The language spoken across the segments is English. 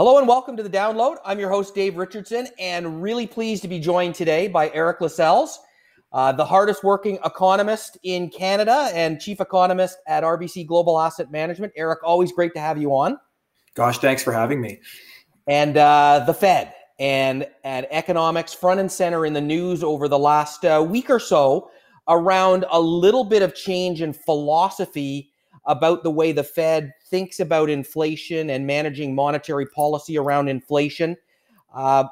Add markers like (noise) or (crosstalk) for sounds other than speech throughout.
Hello and welcome to the download. I'm your host, Dave Richardson, and really pleased to be joined today by Eric Lascelles, uh, the hardest working economist in Canada and chief economist at RBC Global Asset Management. Eric, always great to have you on. Gosh, thanks for having me. And uh, the Fed and, and economics front and center in the news over the last uh, week or so around a little bit of change in philosophy about the way the Fed thinks about inflation and managing monetary policy around inflation. Uh,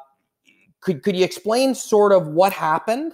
could could you explain sort of what happened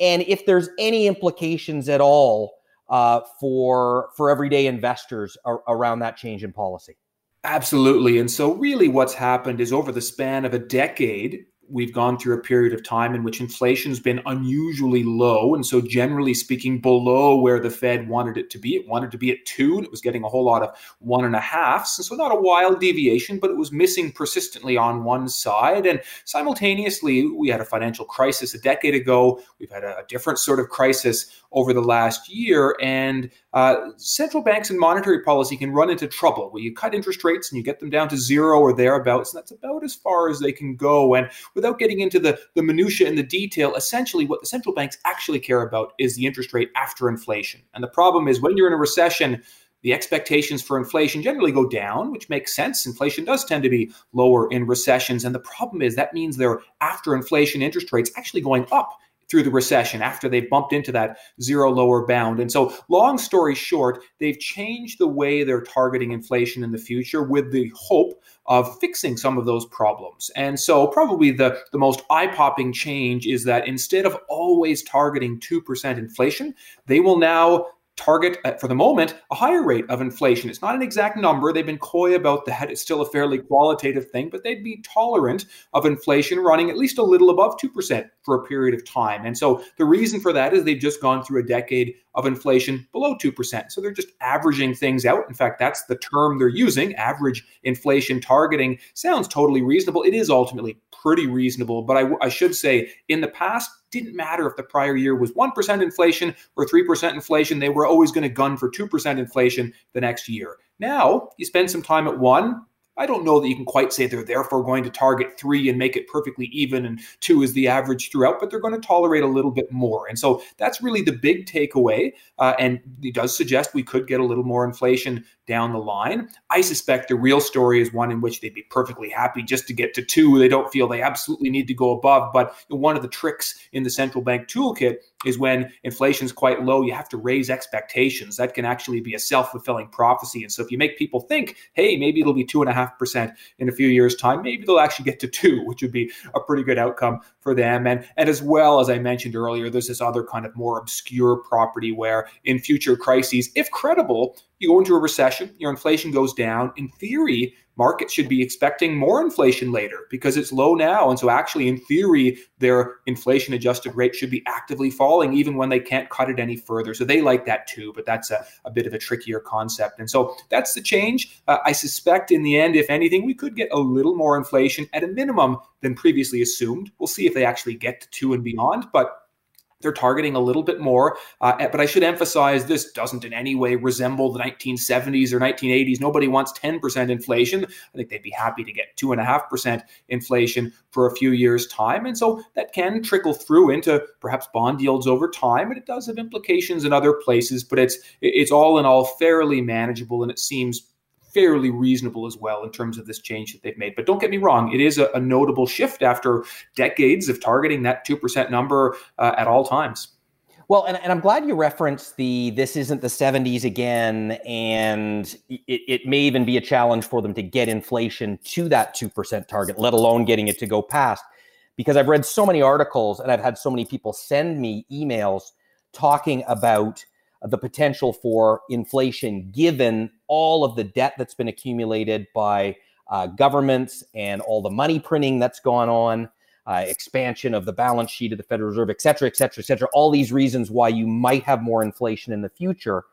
and if there's any implications at all uh, for for everyday investors ar- around that change in policy? Absolutely. And so, really, what's happened is over the span of a decade, we've gone through a period of time in which inflation's been unusually low. And so, generally speaking, below where the Fed wanted it to be. It wanted to be at two, and it was getting a whole lot of one and a halfs. So, not a wild deviation, but it was missing persistently on one side. And simultaneously, we had a financial crisis a decade ago. We've had a, different sort of crisis over the last year. And uh, central banks and monetary policy can run into trouble where you cut interest rates and you get them down to zero or thereabouts. And that's about as far as they can go. And without getting into the, the minutia and the detail, essentially what the central banks actually care about is the interest rate after inflation. And the problem is when you're in a recession, the expectations for inflation generally go down, which makes sense. Inflation does tend to be lower in recessions. And the problem is that means their after inflation interest rates actually going up through the recession after they've bumped into that zero lower bound. And so, long story short, they've changed the way they're targeting inflation in the future with the hope of fixing some of those problems. And so, probably the, the most eye popping change is that instead of always targeting 2% inflation, they will now target, uh, for the moment, a higher rate of inflation. It's not an exact number. They've been coy about that. It's still a fairly qualitative thing, but they'd be tolerant of inflation running at least a little above 2% for a period of time. And so the reason for that is they've just gone through a decade of inflation below 2%. So they're just averaging things out. In fact, that's the term they're using. Average inflation targeting sounds totally reasonable. It is ultimately pretty reasonable. But I, I should say, in the past, didn't matter if the prior year was 1% inflation or 3% inflation. They were always going to gun for 2% inflation the next year. Now, you spend some time at one, I don't know that you can quite say they're therefore going to target three and make it perfectly even, and two is the average throughout, but they're going to tolerate a little bit more. And so that's really the big takeaway. Uh, and it does suggest we could get a little more inflation down the line. I suspect the real story is one in which they'd be perfectly happy just to get to two. They don't feel they absolutely need to go above. But one of the tricks in the central bank toolkit is when inflation is quite low, you have to raise expectations. That can actually be a self fulfilling prophecy. And so if you make people think, hey, maybe it'll be two and a half percent in a few years' time, maybe they'll actually get to two, (laughs) which would be a pretty good outcome for them. And, and as well, as I mentioned earlier, there's this other kind of more obscure property where in future crises, if credible, you go into a recession, your inflation goes down. In theory, markets should be expecting more inflation later because it's low now. And so, actually, in theory, their inflation adjusted rate should be actively falling even when they can't cut it any further. So, they like that too, but that's a, a bit of a trickier concept. And so, that's the change. Uh, I suspect in the end, if anything, we could get a little more inflation at a minimum than previously assumed. We'll see if they actually get to two and beyond. But they're targeting a little bit more. Uh, but I should emphasize this doesn't in any way resemble the 1970s or 1980s. Nobody wants 10% inflation. I think they'd be happy to get 2.5% inflation for a few years' time. And so that can trickle through into perhaps bond yields over time. And it does have implications in other places, but it's it's all in all fairly manageable and it seems fairly reasonable as well in terms of this change that they've made. But don't get me wrong, it is a, a notable shift after decades of targeting that 2% number uh, at all times. Well, and, and I'm glad you referenced the this isn't the 70s again, and it, it may even be a challenge for them to get inflation to that 2% target, let alone getting it to go past. Because I've read so many articles and I've had so many people send me emails talking about the potential for inflation given all of the debt that's been accumulated by uh, governments and all the money printing that's gone on, uh, expansion of the balance sheet of the Federal Reserve, et cetera, et cetera, et cetera. All these reasons why you might have more inflation in the future.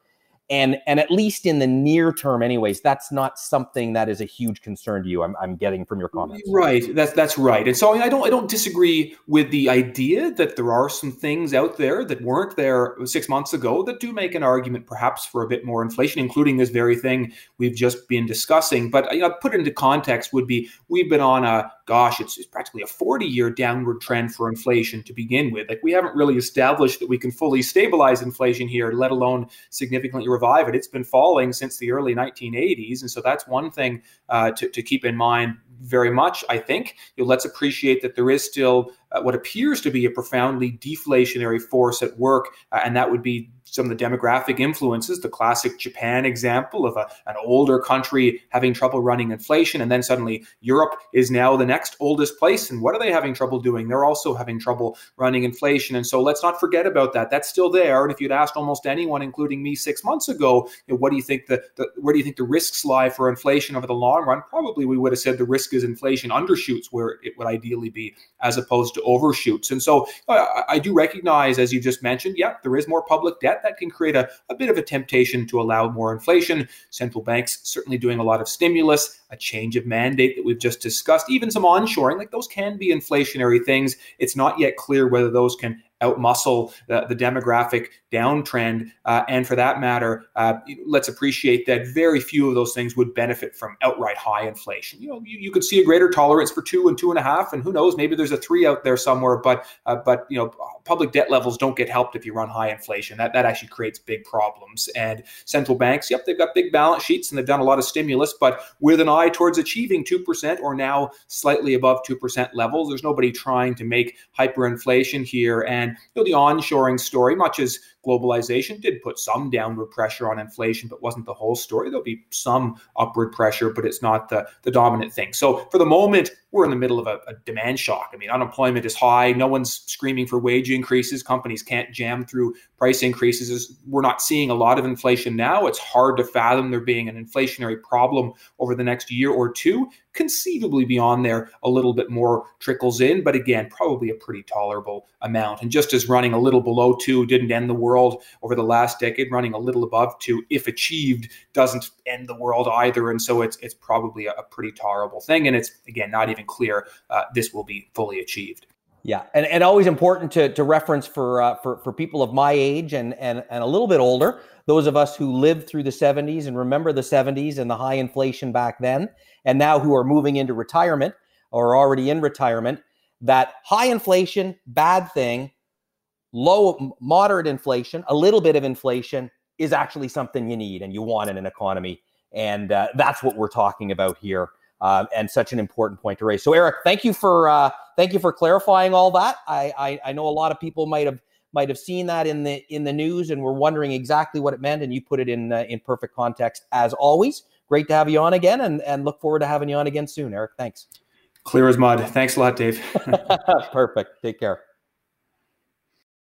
And and at least in the near term anyways that's not something that is a huge concern to you i'm, I'm getting from your comments. Right that's that's right and so i don't i don't disagree with the idea that there are some things out there that weren't there six months ago that do make an argument perhaps for a bit more inflation including this very thing we've just been discussing but you know put into context would be we've been on a gosh it's, it's practically a 40 year downward trend for inflation to begin with like we haven't really established that we can fully stabilize inflation here let alone significantly revive it. It's been falling since the early 1980s, and so that's one thing uh, to, to keep in mind very much. I think you know, let's appreciate that there is still uh, what appears to be a profoundly deflationary force at work, uh, and that would be some of the demographic influences, the classic Japan example of a, an older country having trouble running inflation, and then suddenly Europe is now the next oldest place. And what are they having trouble doing? They're also having trouble running inflation. And so let's not forget about that. That's still there. And if you'd asked almost anyone, including me six months ago, you know, what do you think the, the where do you think the risks lie for inflation over the long run? Probably we would have said the risk is inflation undershoots where it would ideally be, as opposed to overshoots. And so uh, I, I do recognize, as you just mentioned, yeah, there is more public debt that can create a, a bit of a temptation to allow more inflation. Central banks certainly doing a lot of stimulus, a change of mandate that we've just discussed, even some onshoring, like those can be inflationary things. It's not yet clear whether those can outmuscle the, the demographic downtrend. Uh, and for that matter, uh, let's appreciate that very few of those things would benefit from outright high inflation. You know, you, you could see a greater tolerance for two and two and a half, and who knows, maybe there's a three out there somewhere. But uh, but you know, public debt levels don't get helped if you run high inflation. That that actually creates big problems. And central banks, yep, they've got big balance sheets and they've done a lot of stimulus, but with an eye towards achieving two percent or now slightly above two percent levels. There's nobody trying to make hyperinflation here and you know, the onshoring story, much as globalization did put some downward pressure on inflation, but wasn't the whole story. There'll be some upward pressure, but it's not the, the dominant thing. So for the moment, we're in the middle of a, a demand shock. I mean, unemployment is high. No one's screaming for wage increases. Companies can't jam through price increases. We're not seeing a lot of inflation now. It's hard to fathom there being an inflationary problem over the next year or two. Conceivably beyond there, a little bit more trickles in, but again, probably a pretty tolerable amount. And just as running a little below two didn't end the world over the last decade, running a little above two, if achieved, doesn't end the world either. And so it's it's probably a, pretty tolerable thing. And it's again not even clear uh, this will be fully achieved. Yeah, and, and always important to, to reference for, uh, for for people of my age and, and and a little bit older, those of us who lived through the 70s and remember the 70s and the high inflation back then, and now who are moving into retirement or already in retirement, that high inflation, bad thing, low, moderate inflation, a little bit of inflation is actually something you need and you want in an economy. And uh, that's what we're talking about here. Uh, and such an important point to raise. So, Eric, thank you for uh, thank you for clarifying all that. I, I, I know a lot of people might have might have seen that in the in the news and were wondering exactly what it meant, and you put it in uh, in perfect context as always. Great to have you on again, and and look forward to having you on again soon, Eric. Thanks. Clear as mud. Thanks a lot, Dave. (laughs) perfect. Take care.